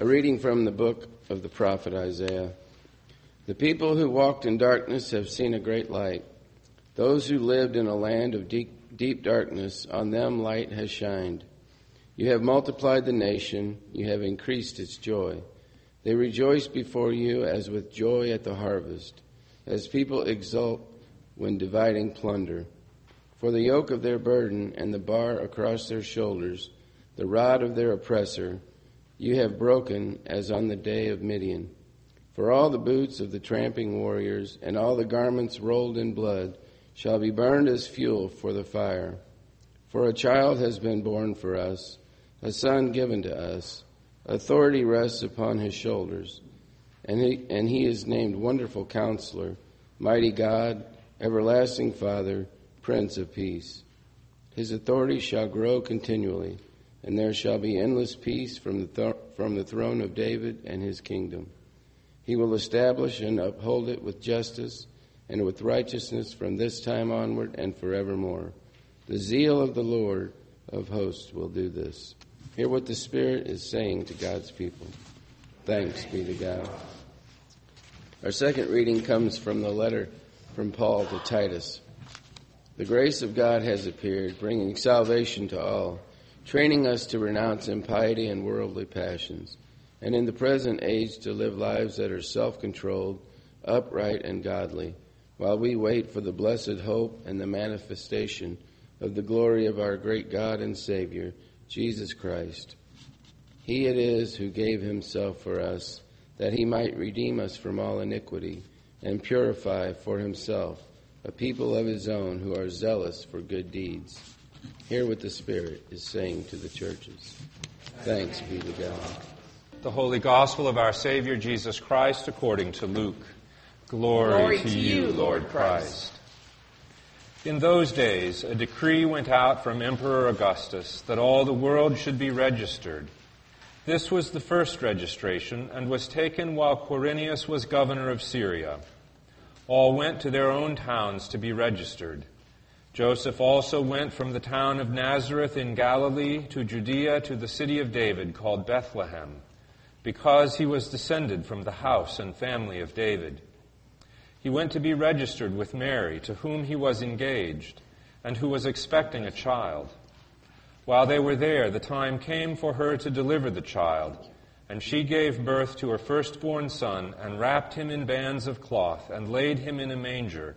A reading from the book of the prophet Isaiah. The people who walked in darkness have seen a great light. Those who lived in a land of deep, deep darkness, on them light has shined. You have multiplied the nation, you have increased its joy. They rejoice before you as with joy at the harvest, as people exult when dividing plunder. For the yoke of their burden and the bar across their shoulders, the rod of their oppressor, you have broken as on the day of Midian. For all the boots of the tramping warriors and all the garments rolled in blood shall be burned as fuel for the fire. For a child has been born for us, a son given to us. Authority rests upon his shoulders, and he, and he is named Wonderful Counselor, Mighty God, Everlasting Father, Prince of Peace. His authority shall grow continually and there shall be endless peace from the, th- from the throne of David and his kingdom. He will establish and uphold it with justice and with righteousness from this time onward and forevermore. The zeal of the Lord of hosts will do this. Hear what the Spirit is saying to God's people. Thanks be to God. Our second reading comes from the letter from Paul to Titus. The grace of God has appeared, bringing salvation to all training us to renounce impiety and worldly passions, and in the present age to live lives that are self controlled, upright, and godly, while we wait for the blessed hope and the manifestation of the glory of our great God and Savior, Jesus Christ. He it is who gave himself for us, that he might redeem us from all iniquity, and purify for himself a people of his own who are zealous for good deeds. Hear what the Spirit is saying to the churches. Thanks be to God. The Holy Gospel of our Savior Jesus Christ according to Luke. Glory, Glory to, to, you, Lord Christ. In those days, a decree went out from Emperor Augustus that all the world should be registered. This was the first registration and was taken while Quirinius was governor of Syria. All went to their own towns to be registered. Joseph also went from the town of Nazareth in Galilee to Judea to the city of David called Bethlehem, because he was descended from the house and family of David. He went to be registered with Mary, to whom he was engaged, and who was expecting a child. While they were there, the time came for her to deliver the child, and she gave birth to her firstborn son, and wrapped him in bands of cloth, and laid him in a manger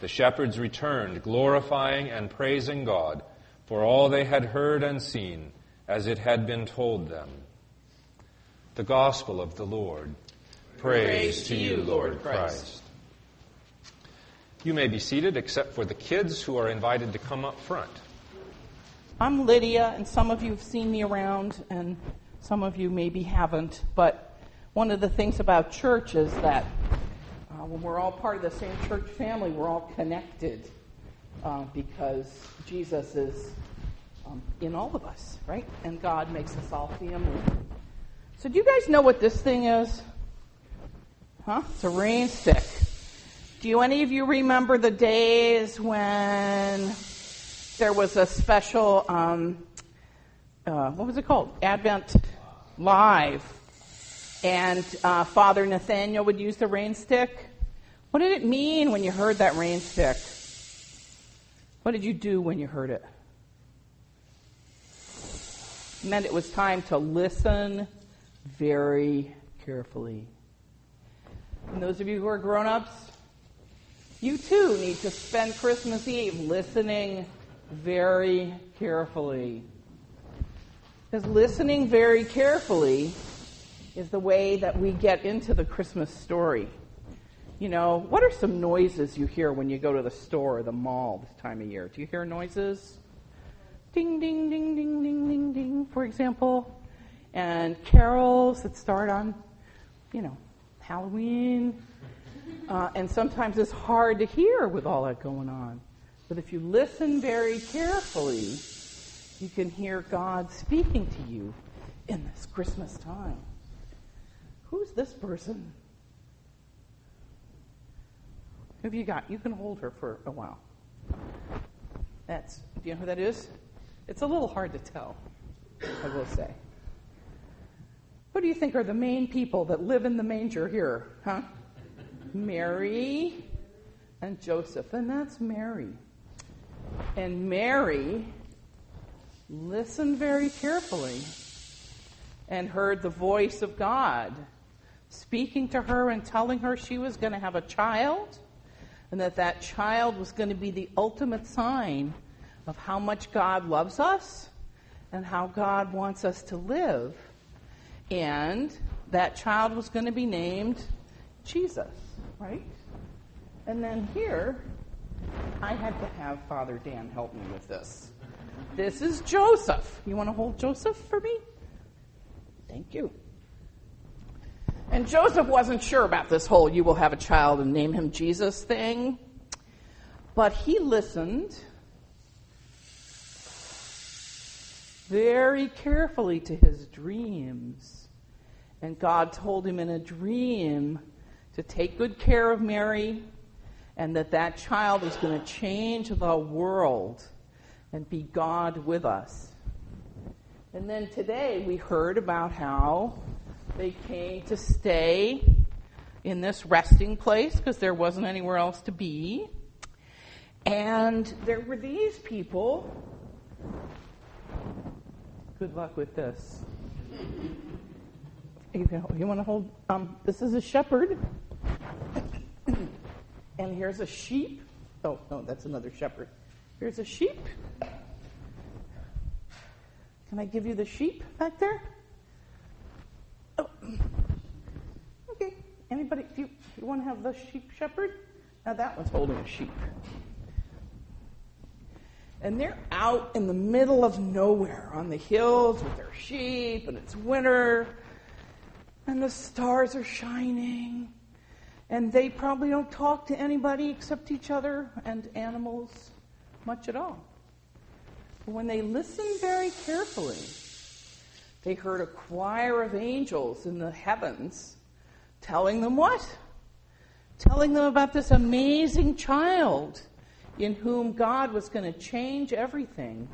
The shepherds returned, glorifying and praising God for all they had heard and seen as it had been told them. The Gospel of the Lord. Praise, Praise to you, Lord Christ. You may be seated except for the kids who are invited to come up front. I'm Lydia, and some of you have seen me around, and some of you maybe haven't. But one of the things about church is that when we're all part of the same church family, we're all connected uh, because Jesus is um, in all of us, right? And God makes us all family. So, do you guys know what this thing is? Huh? It's a rain stick. Do you any of you remember the days when there was a special, um, uh, what was it called? Advent Live. And uh, Father Nathaniel would use the rain stick. What did it mean when you heard that rain stick? What did you do when you heard it? It meant it was time to listen very carefully. And those of you who are grown ups, you too need to spend Christmas Eve listening very carefully. Because listening very carefully is the way that we get into the Christmas story. You know, what are some noises you hear when you go to the store or the mall this time of year? Do you hear noises? Ding, ding, ding, ding, ding, ding, ding, for example. And carols that start on, you know, Halloween. Uh, and sometimes it's hard to hear with all that going on. But if you listen very carefully, you can hear God speaking to you in this Christmas time. Who's this person? Who have you got? You can hold her for a while. That's, do you know who that is? It's a little hard to tell, I will say. What do you think are the main people that live in the manger here, huh? Mary and Joseph, and that's Mary. And Mary listened very carefully and heard the voice of God speaking to her and telling her she was going to have a child and that that child was going to be the ultimate sign of how much God loves us and how God wants us to live. And that child was going to be named Jesus, right? And then here, I had to have Father Dan help me with this. This is Joseph. You want to hold Joseph for me? Thank you. And Joseph wasn't sure about this whole you will have a child and name him Jesus thing. But he listened very carefully to his dreams. And God told him in a dream to take good care of Mary and that that child was going to change the world and be God with us. And then today we heard about how they came to stay in this resting place because there wasn't anywhere else to be. And there were these people. Good luck with this. You, you want to hold? Um, this is a shepherd. and here's a sheep. Oh, no, that's another shepherd. Here's a sheep. Can I give you the sheep back there? Oh. Okay. Anybody, if you, you want to have the sheep shepherd? Now that one's holding a sheep. And they're out in the middle of nowhere on the hills with their sheep, and it's winter, and the stars are shining, and they probably don't talk to anybody except each other and animals much at all. But when they listened very carefully, they heard a choir of angels in the heavens telling them what? Telling them about this amazing child in whom God was going to change everything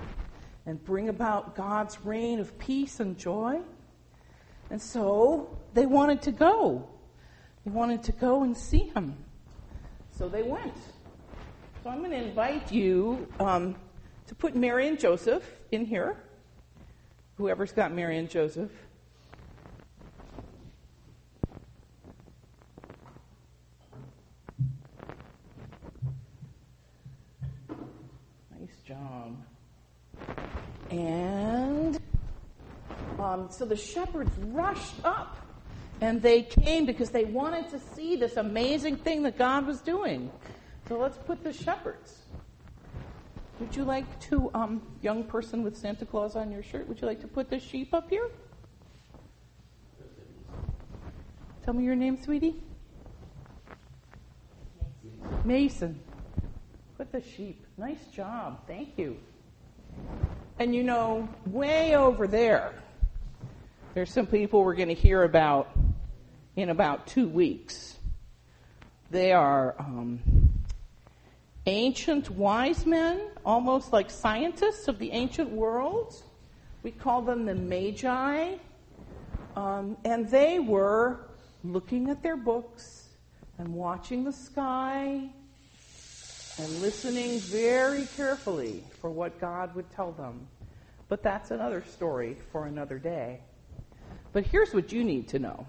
and bring about God's reign of peace and joy. And so they wanted to go. They wanted to go and see him. So they went. So I'm going to invite you um, to put Mary and Joseph in here. Whoever's got Mary and Joseph. Nice job. And um, so the shepherds rushed up and they came because they wanted to see this amazing thing that God was doing. So let's put the shepherds. Would you like to, um, young person with Santa Claus on your shirt, would you like to put the sheep up here? Tell me your name, sweetie. Mason. The sheep. Nice job. Thank you. And you know, way over there, there's some people we're going to hear about in about two weeks. They are um, ancient wise men almost like scientists of the ancient world. We call them the Magi. Um, and they were looking at their books and watching the sky and listening very carefully for what God would tell them. But that's another story for another day. But here's what you need to know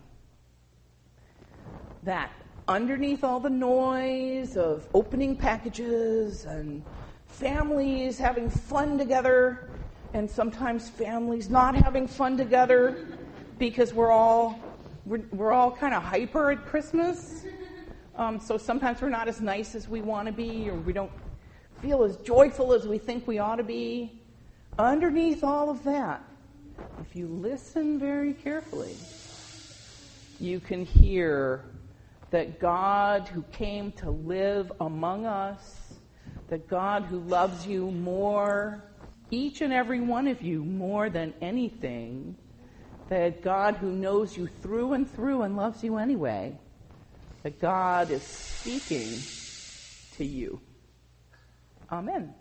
that underneath all the noise of opening packages and families having fun together, and sometimes families not having fun together because we're all we're, we're all kind of hyper at Christmas. Um, so sometimes we're not as nice as we want to be, or we don't feel as joyful as we think we ought to be. Underneath all of that, if you listen very carefully, you can hear that God who came to live among us, that God who loves you more, each and every one of you more than anything, that God who knows you through and through and loves you anyway, that God is speaking to you. Amen.